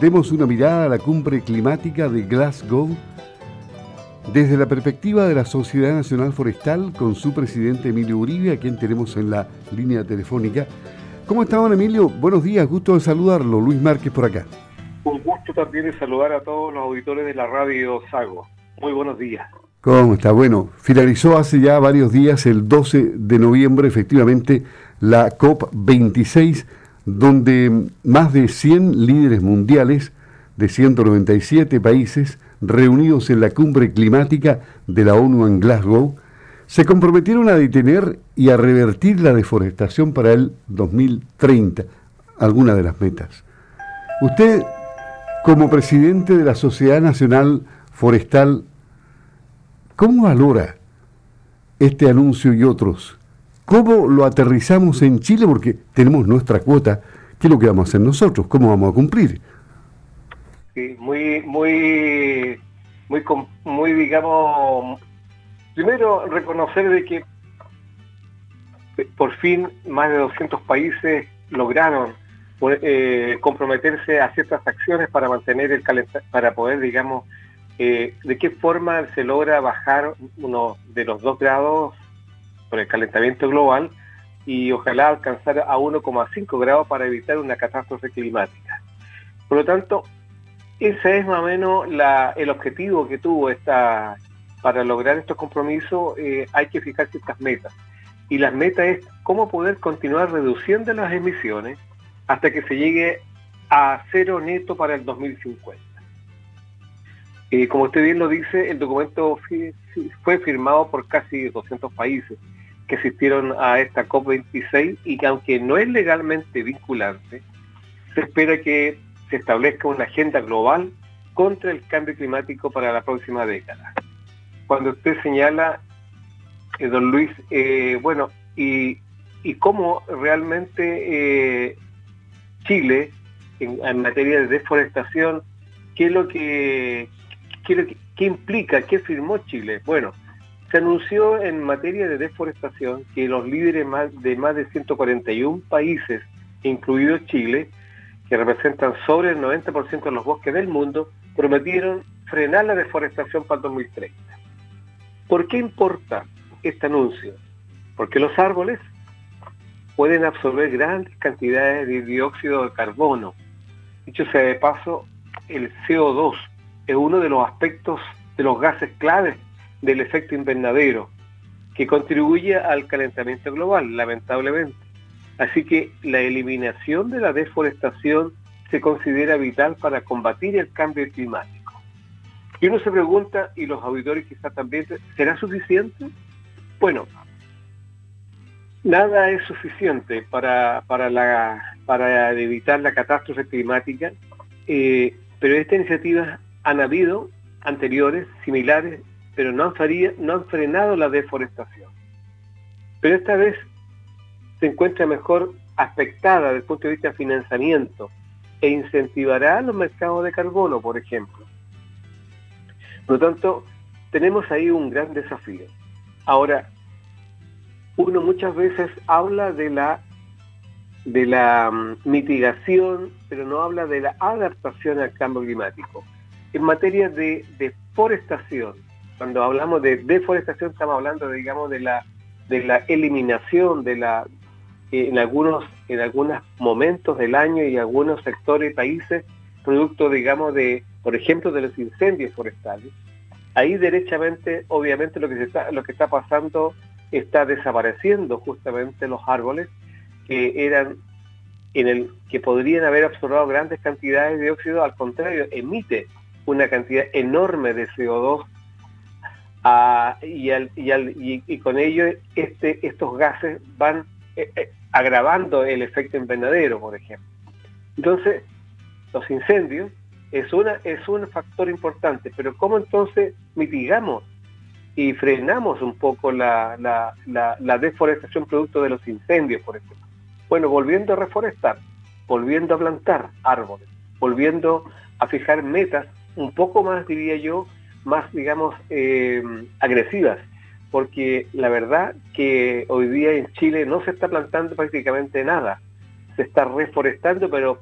demos una mirada a la cumbre climática de Glasgow desde la perspectiva de la Sociedad Nacional Forestal con su presidente Emilio Uribe, a quien tenemos en la línea telefónica. ¿Cómo está, don Emilio? Buenos días, gusto de saludarlo. Luis Márquez por acá. Un gusto también de saludar a todos los auditores de la radio Sago. Muy buenos días. ¿Cómo está? Bueno, finalizó hace ya varios días, el 12 de noviembre, efectivamente, la COP26, donde más de 100 líderes mundiales de 197 países reunidos en la cumbre climática de la ONU en Glasgow, se comprometieron a detener y a revertir la deforestación para el 2030, alguna de las metas. Usted, como presidente de la Sociedad Nacional Forestal, ¿cómo valora este anuncio y otros? ¿Cómo lo aterrizamos en Chile? Porque tenemos nuestra cuota. ¿Qué es lo que vamos a hacer nosotros? ¿Cómo vamos a cumplir? Sí, muy, muy, muy, muy, digamos, primero reconocer de que por fin más de 200 países lograron eh, comprometerse a ciertas acciones para mantener el para poder, digamos, eh, de qué forma se logra bajar uno de los dos grados por el calentamiento global y ojalá alcanzar a 1,5 grados para evitar una catástrofe climática. Por lo tanto, ese es más o menos el objetivo que tuvo esta, para lograr estos compromisos eh, hay que fijar ciertas metas. Y las metas es cómo poder continuar reduciendo las emisiones hasta que se llegue a cero neto para el 2050. Eh, como usted bien lo dice, el documento fue firmado por casi 200 países que asistieron a esta COP26 y que aunque no es legalmente vinculante, se espera que se establezca una agenda global contra el cambio climático para la próxima década. Cuando usted señala, eh, don Luis, eh, bueno, y, cómo realmente eh, Chile, en, materia de deforestación, ¿qué es lo que, qué, qué implica, qué firmó Chile? Bueno, se anunció en materia de deforestación que los líderes de más de 141 países, incluido Chile, que representan sobre el 90% de los bosques del mundo, prometieron frenar la deforestación para el 2030. ¿Por qué importa este anuncio? Porque los árboles pueden absorber grandes cantidades de dióxido de carbono. Dicho sea de paso, el CO2 es uno de los aspectos de los gases claves del efecto invernadero que contribuye al calentamiento global, lamentablemente. Así que la eliminación de la deforestación se considera vital para combatir el cambio climático. Y uno se pregunta, y los auditores quizás también, ¿será suficiente? Bueno, nada es suficiente para, para, la, para evitar la catástrofe climática, eh, pero estas iniciativas han habido anteriores, similares, pero no han, frenado la deforestación. Pero esta vez se encuentra mejor aspectada desde el punto de vista de financiamiento e incentivará los mercados de carbono, por ejemplo. Por lo tanto, tenemos ahí un gran desafío. Ahora, uno muchas veces habla de la de la mm, mitigación, pero no habla de la adaptación al cambio climático. En materia de deforestación, cuando hablamos de deforestación estamos hablando, digamos, de la de la eliminación de la en algunos en algunos momentos del año y algunos sectores países producto digamos de por ejemplo de los incendios forestales. Ahí derechamente obviamente lo que está lo que está pasando está desapareciendo justamente los árboles que eran en el que podrían haber absorbido grandes cantidades de dióxido al contrario emite una cantidad enorme de CO2 y, con ello este, estos gases van eh, eh, agravando el efecto invernadero, por ejemplo. Entonces, los incendios es, una, es un factor importante, pero ¿cómo entonces mitigamos y frenamos un poco la, la deforestación producto de los incendios, por ejemplo? Bueno, volviendo a reforestar, volviendo a plantar árboles, volviendo a fijar metas un poco más, diría yo, más, digamos, eh, agresivas, porque la verdad que hoy día en Chile no se está plantando prácticamente nada, se está reforestando, pero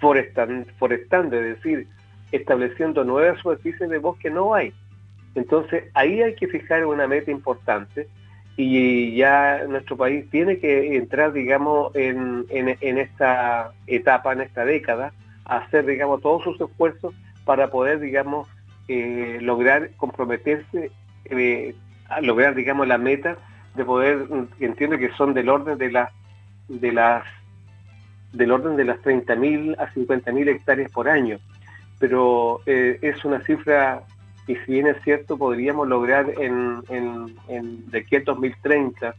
forestando, es decir, estableciendo nuevas superficies de bosque, no hay. Entonces, ahí hay que fijar una meta importante y ya nuestro país tiene que entrar, digamos, en, esta etapa, en esta década, hacer, digamos, todos sus esfuerzos para poder, digamos, eh, lograr comprometerse, eh, a lograr, digamos, la meta de poder, entiendo que son del orden de las de las del orden de las 30.000 a 50.000 hectáreas por año, pero eh, es una cifra y si bien es cierto, podríamos lograr en, en, de aquí al 2030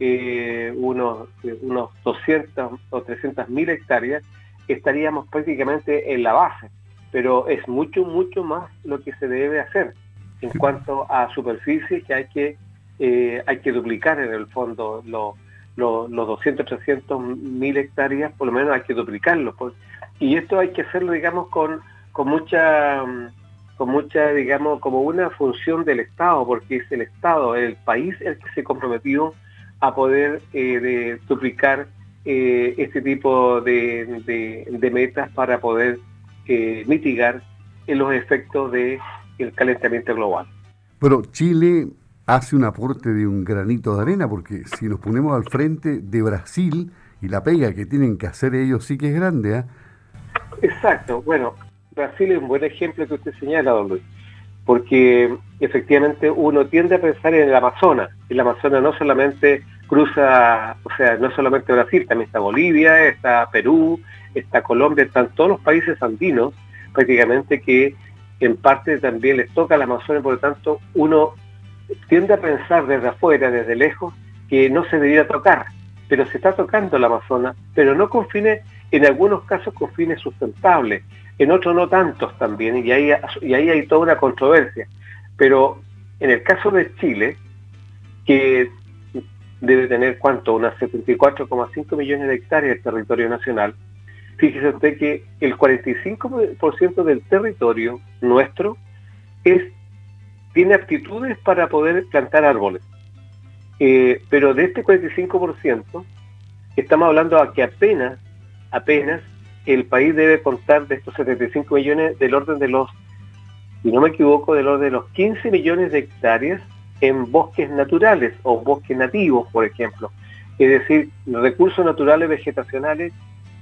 eh, unos, unos 200 o 300 mil hectáreas, estaríamos prácticamente en la base, pero es mucho, mucho más lo que se debe hacer en cuanto a superficie que hay que, eh, hay que duplicar en el fondo los los 200, 300 mil hectáreas, por lo menos hay que duplicarlos. Y esto hay que hacerlo, digamos, con, con mucha con mucha, digamos, como una función del Estado, porque es el Estado, el país el que se comprometió a poder eh, duplicar eh, este tipo de, metas para poder eh, mitigar los efectos del calentamiento global. Pero Chile hace un aporte de un granito de arena, porque si nos ponemos al frente de Brasil y la pega que tienen que hacer ellos sí que es grande. ¿eh? Exacto, bueno, Brasil es un buen ejemplo que usted señala, don Luis, porque efectivamente uno tiende a pensar en el Amazonas. El Amazonas no solamente cruza, o sea, no solamente Brasil, también está Bolivia, está Perú, está Colombia, están todos los países andinos prácticamente que en parte también les toca el Amazonas, por lo tanto uno tiende a pensar desde afuera, desde lejos, que no se debería tocar, pero se está tocando el Amazonas, pero no con fines, en algunos casos con fines sustentables, en otros no tantos también, y ahí, y ahí hay toda una controversia. Pero en el caso de Chile, que debe tener cuánto, unas 74,5 millones de hectáreas de territorio nacional, fíjese usted que el 45% del territorio nuestro es, tiene aptitudes para poder plantar árboles. Eh, pero de este 45%, estamos hablando a que apenas, apenas el país debe contar de estos 75 millones del orden de los, si no me equivoco, del orden de los 15 millones de hectáreas en bosques naturales o bosques nativos, por ejemplo. Es decir, recursos naturales vegetacionales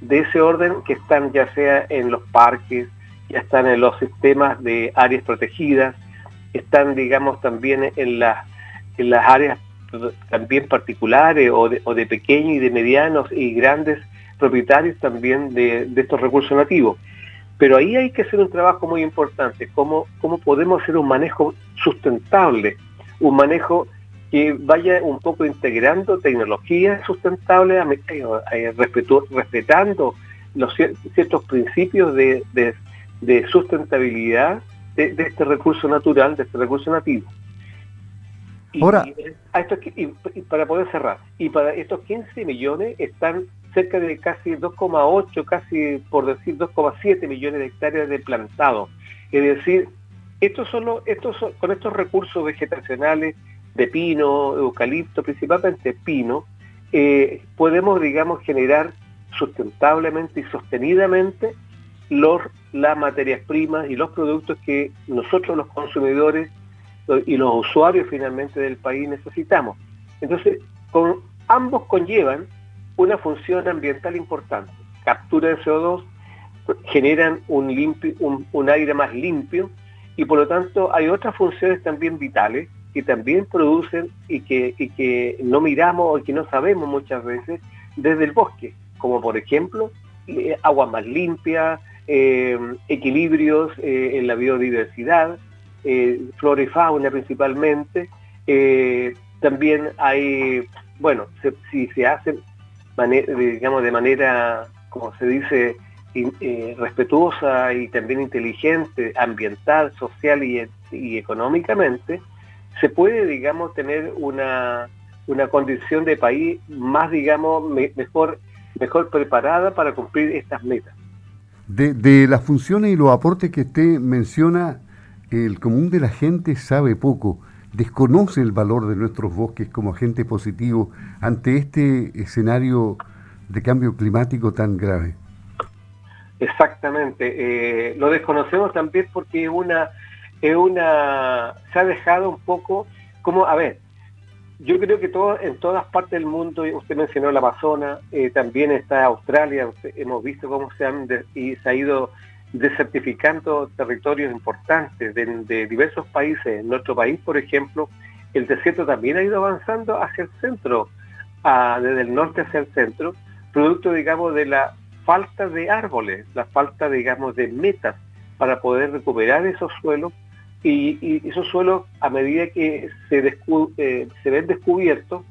de ese orden que están ya sea en los parques, ya están en los sistemas de áreas protegidas, están, digamos, también en las, en las áreas también particulares o de, de pequeños y de medianos y grandes propietarios también de, estos recursos nativos. Pero ahí hay que hacer un trabajo muy importante, cómo, cómo podemos hacer un manejo sustentable, un manejo que vaya un poco integrando tecnologías sustentables, eh, respetando los ciertos principios de, sustentabilidad de, este recurso natural, de este recurso nativo. Ahora, y, para poder cerrar, y para estos 15 millones están cerca de casi 2,8, casi por decir 2,7 millones de hectáreas de plantado. Es decir, estos con estos recursos vegetacionales de pino, eucalipto, principalmente pino, eh, podemos, digamos, generar sustentablemente y sostenidamente los, las materias primas y los productos que nosotros los consumidores y los usuarios finalmente del país necesitamos. Entonces, ambos conllevan una función ambiental importante. Captura de CO2, generan un, aire más limpio y por lo tanto hay otras funciones también vitales que también producen y que, que no miramos o que no sabemos muchas veces desde el bosque, como por ejemplo eh, agua más limpia, eh, equilibrios eh, en la biodiversidad, flora y fauna principalmente. también hay, bueno, si se hacen digamos, de manera, como se dice, eh, respetuosa y también inteligente, ambiental, social y, económicamente, se puede, digamos, tener una, una condición de país más, digamos, mejor, mejor preparada para cumplir estas metas. De, de, las funciones y los aportes que usted menciona, el común de la gente sabe poco desconoce el valor de nuestros bosques como agente positivo ante este escenario de cambio climático tan grave? Exactamente. Eh, lo desconocemos también porque es una, se ha dejado un poco como, a ver, yo creo que en todas partes del mundo, usted mencionó el Amazonas, eh, también está Australia, hemos visto cómo se han y se ha ido desertificando territorios importantes de, diversos países. En nuestro país, por ejemplo, el desierto también ha ido avanzando hacia el centro, desde el norte hacia el centro, producto, digamos, de la falta de árboles, la falta, digamos, de metas para poder recuperar esos suelos y, esos suelos, a medida que se, eh, se ven descubiertos,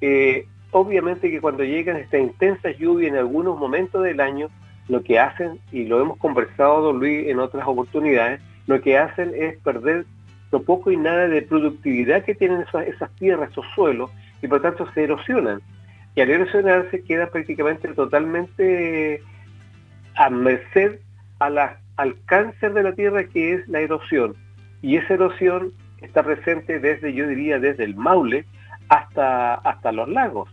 eh, obviamente que cuando llegan estas intensas lluvias en algunos momentos del año, lo que hacen, y lo hemos conversado, don Luis, en otras oportunidades, lo que hacen es perder lo poco y nada de productividad que tienen esas, esas tierras, esos suelos, y por tanto se erosionan y al erosionarse queda prácticamente totalmente a merced al cáncer de la tierra que es la erosión. Y esa erosión está presente desde, yo diría, desde el Maule hasta, hasta los lagos.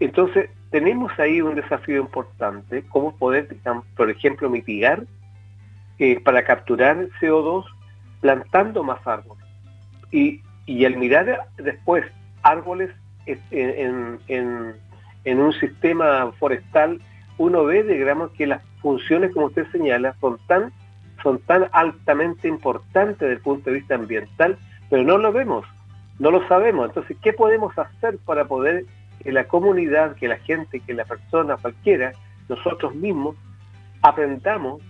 Entonces, tenemos ahí un desafío importante, cómo poder, por ejemplo, mitigar eh, para capturar CO2 plantando más árboles. Y, y al mirar después árboles en, un sistema forestal, uno ve, digamos, que las funciones, como usted señala, son tan, son tan altamente importantes desde el punto de vista ambiental, pero no lo vemos, no lo sabemos. Entonces, ¿qué podemos hacer para poder que la comunidad, que la gente, que la persona, cualquiera, nosotros mismos, aprendamos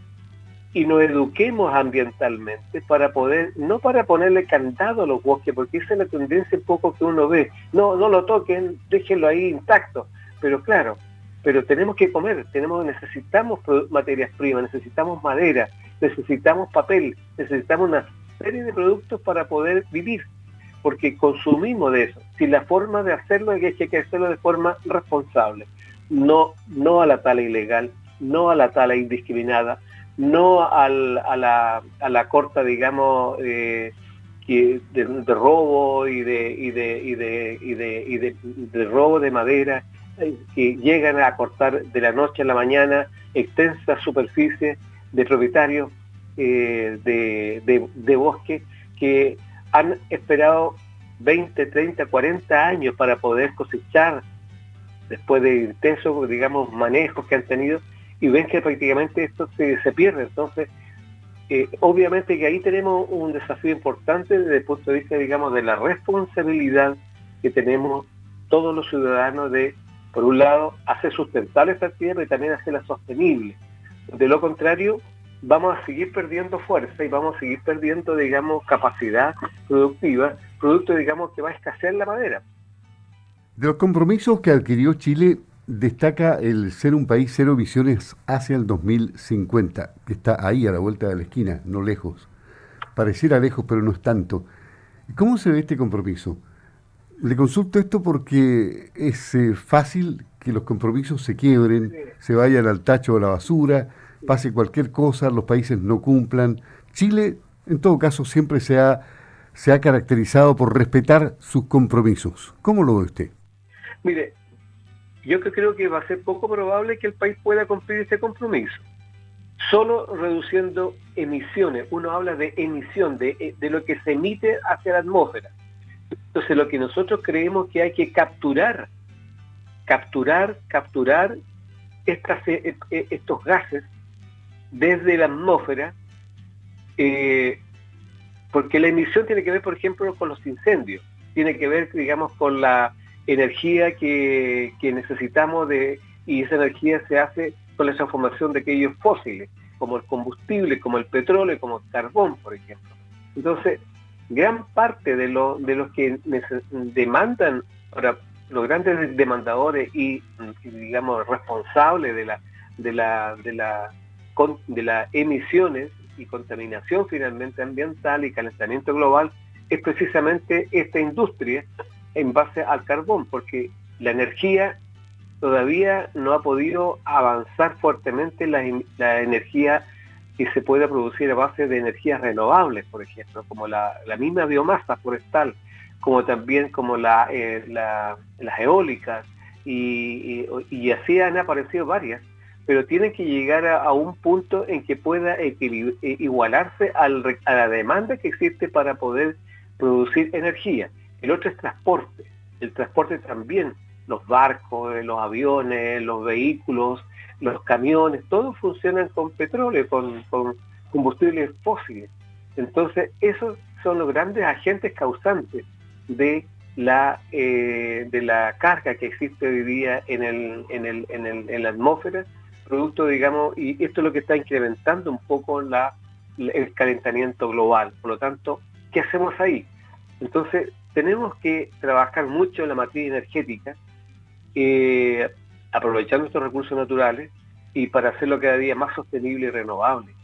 y nos eduquemos ambientalmente para poder, no para ponerle candado a los bosques, porque esa es la tendencia un poco que uno ve. No, no lo toquen, déjenlo ahí intacto. Pero claro, pero tenemos que comer, tenemos, necesitamos materias primas, necesitamos madera, necesitamos papel, necesitamos una serie de productos para poder vivir, porque consumimos de eso. Si la forma de hacerlo es que hay que hacerlo de forma responsable, no, no a la tala ilegal, no a la tala indiscriminada, no al, a, la, a la corta, digamos, eh, de, robo y de, y de, y de, y de, y de, robo de madera, eh, que llegan a cortar de la noche a la mañana extensas superficies de propietarios eh, de, de bosque que han esperado 20, 30, 40 años para poder cosechar después de intensos, digamos, manejos que han tenido y ven que prácticamente esto se, pierde. Entonces, eh, obviamente que ahí tenemos un desafío importante desde el punto de vista, digamos, de la responsabilidad que tenemos todos los ciudadanos de, por un lado, hacer sustentable esta tierra y también hacerla sostenible. De lo contrario, vamos a seguir perdiendo fuerza y vamos a seguir perdiendo, digamos, capacidad productiva, producto, digamos, que va a escasear la madera. De los compromisos que adquirió Chile destaca el ser un país cero emisiones hacia el 2050, que está ahí a la vuelta de la esquina, no lejos. Pareciera lejos, pero no es tanto. ¿Cómo se ve este compromiso? Le consulto esto porque es eh, fácil que los compromisos se quiebren, se vayan al tacho o a la basura, pase cualquier cosa, los países no cumplan. Chile, en todo caso, siempre se ha, se ha caracterizado por respetar sus compromisos. ¿Cómo lo ve usted? Mire, yo creo que va a ser poco probable que el país pueda cumplir este compromiso. Solo reduciendo emisiones, uno habla de emisión, de, eh, de lo que se emite hacia la atmósfera. Entonces lo que nosotros creemos que hay que capturar, capturar, capturar estas, eh, eh, estos gases desde la atmósfera, porque la emisión tiene que ver, por ejemplo, con los incendios, tiene que ver, digamos, con la energía que, necesitamos de, y esa energía se hace con la transformación de aquellos fósiles, como el combustible, como el petróleo, como el carbón, por ejemplo. Entonces, gran parte de, lo, de los que demandan, para los grandes demandadores y, digamos, responsables de la, de la, de la, de las emisiones y contaminación finalmente ambiental y calentamiento global, es precisamente esta industria en base al carbón, porque la energía todavía no ha podido avanzar fuertemente la, la energía que se puede producir a base de energías renovables, por ejemplo, como la, misma biomasa forestal, como también como la, eh, las eólicas, y, y, así han aparecido varias, pero tiene que llegar a, un punto en que pueda eh, igualarse a la demanda que existe para poder producir energía. El otro es transporte. El transporte también, los barcos, los aviones, los vehículos, los camiones, todos funcionan con petróleo, con, combustibles fósiles. Entonces, esos son los grandes agentes causantes de la, eh, de la carga que existe hoy día en, el, en, el, en, la atmósfera, producto, digamos, y esto es lo que está incrementando un poco el calentamiento global. Por lo tanto, ¿qué hacemos ahí? Entonces, tenemos que trabajar mucho en la materia energética, eh, aprovechar nuestros recursos naturales y para hacerlo cada día más sostenible y renovable.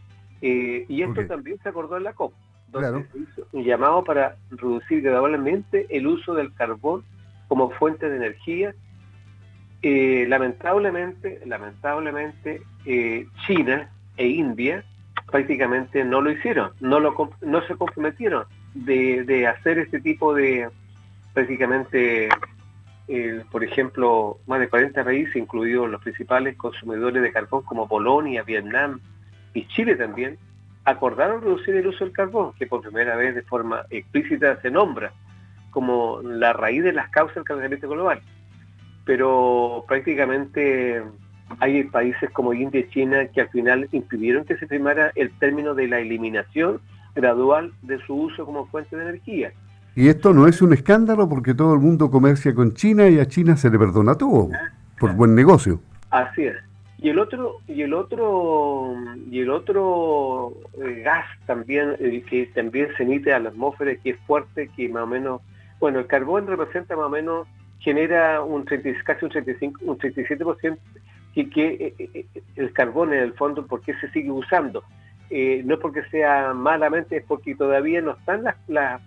Eh, y esto también se acordó en la COP, donde se hizo un llamado para reducir gradualmente el uso del carbón como fuente de energía. Eh, lamentablemente, lamentablemente, eh, China e India prácticamente no lo hicieron, no, lo, no se comprometieron de, de hacer este tipo de, prácticamente por ejemplo, más de 40 países, incluidos los principales consumidores de carbón como Polonia, Vietnam y Chile también, acordaron reducir el uso del carbón, que por primera vez de forma explícita se nombra como la raíz de las causas del calentamiento global. Pero prácticamente hay países como India y China que al final impidieron que se firmara el término de la eliminación gradual de su uso como fuente de energía. Y esto no es un escándalo porque todo el mundo comercia con China y a China se le perdona todo por buen negocio. Así es. Y el otro y el otro y el otro eh, gas también eh, que también se emite a la atmósfera que es fuerte que más o menos bueno el carbón representa más o menos genera un 30, casi un 35 un 37% que, que eh, el carbón en el fondo porque se sigue usando no es porque sea malamente es porque todavía no están las,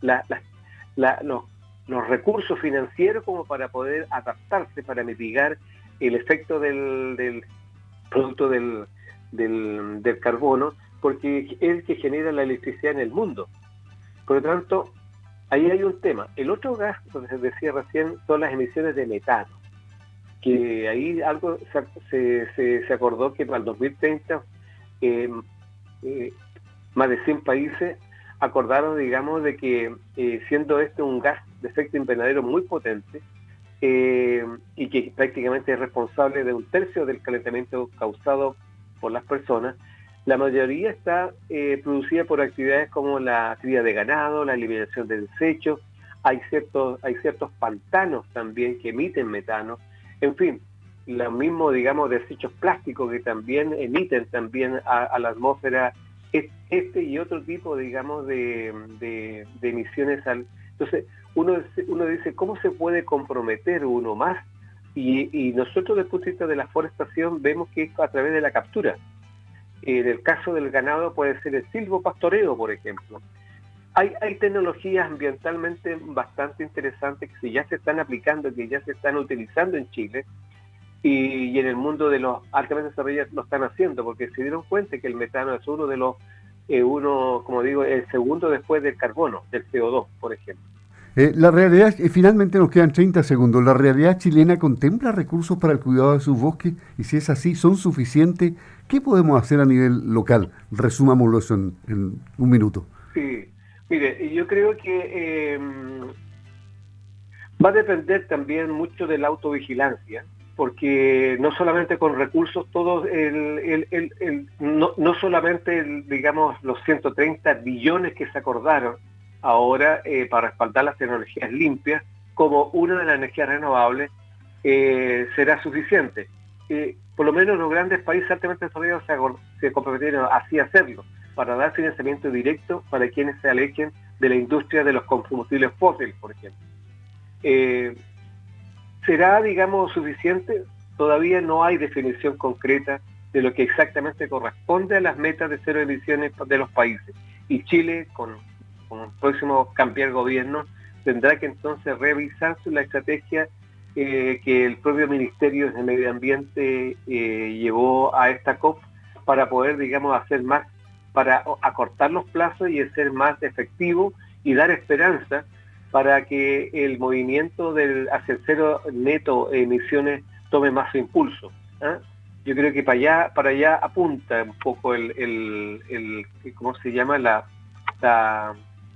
las los, recursos financieros como para poder adaptarse, para mitigar el efecto del, producto del, del, carbono, porque es el que genera la electricidad en el mundo. Por lo tanto, ahí hay un tema. El otro gas, donde se decía recién, son las emisiones de metano, que ahí algo se, se, acordó que para el 2030 eh, eh, más de 100 países acordaron, digamos, de que eh, siendo este un gas de efecto invernadero muy potente eh, y que prácticamente es responsable de un tercio del calentamiento causado por las personas, la mayoría está eh, producida por actividades como la cría de ganado, la eliminación de desechos, hay ciertos, hay ciertos pantanos también que emiten metano, en fin, lo mismo, digamos, desechos plásticos que también emiten también a la atmósfera este y otro tipo, digamos, de, emisiones al... Entonces, uno, uno dice, ¿cómo se puede comprometer uno más? Y, nosotros desde el punto de vista de la forestación vemos que es a través de la captura. En el caso del ganado puede ser el silvopastoreo, por ejemplo. Hay, hay tecnologías ambientalmente bastante interesantes que ya se están aplicando, que ya se están utilizando en Chile, y, en el mundo de los altamente desarrollados lo están haciendo porque se dieron cuenta que el metano es uno de los, eh, uno, como digo, el segundo después del carbono, del CO2, por ejemplo. Eh, la realidad, y finalmente nos quedan 30 segundos, ¿la realidad chilena contempla recursos para el cuidado de sus bosques? Y si es así, ¿son suficientes? ¿Qué podemos hacer a nivel local? Resumámoslo eso en, un minuto. Sí, mire, yo creo que eh, va a depender también mucho de la autovigilancia, porque no solamente con recursos, todos el, no, no, solamente, digamos, los 130 billones que se acordaron ahora eh, para respaldar las tecnologías limpias como una de las energías renovables eh, será suficiente. Eh, por lo menos los grandes países altamente desarrollados se, se comprometieron así a hacerlo, para dar financiamiento directo para quienes se alejen de la industria de los combustibles fósiles, por ejemplo. ¿Será, digamos, suficiente? Todavía no hay definición concreta de lo que exactamente corresponde a las metas de cero emisiones de los países. Y Chile, con, el próximo cambiar gobierno, tendrá que entonces revisar la estrategia eh, que el propio Ministerio de Medio Ambiente eh, llevó a esta COP para poder, digamos, hacer más, para acortar los plazos y ser más efectivo y dar esperanza para que el movimiento del hacia cero neto emisiones tome más impulso. ¿ah? yo creo que para allá, para allá apunta un poco el, el, ¿cómo se llama? La,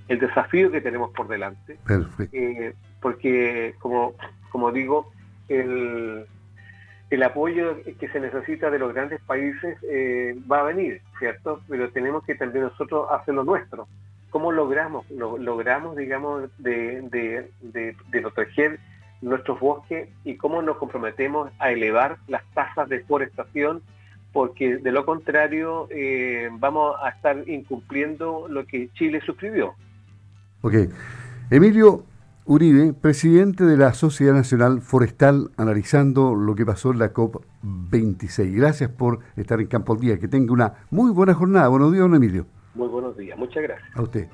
el desafío que tenemos por delante. Eh, porque, como, como digo, el, el apoyo que se necesita de los grandes países eh, va a venir, ¿cierto? Pero tenemos que también nosotros hacer lo nuestro. ¿Cómo logramos? Lo, logramos, digamos, de, de, de, de proteger nuestros bosques y cómo nos comprometemos a elevar las tasas de forestación, porque de lo contrario eh, vamos a estar incumpliendo lo que Chile suscribió. Ok. Emilio Uribe, presidente de la Sociedad Nacional Forestal, analizando lo que pasó en la COP26. Gracias por estar en Campo al Día. Que tenga una muy buena jornada. Buenos días, don Emilio. Muy buenos días. Muchas gracias. A usted.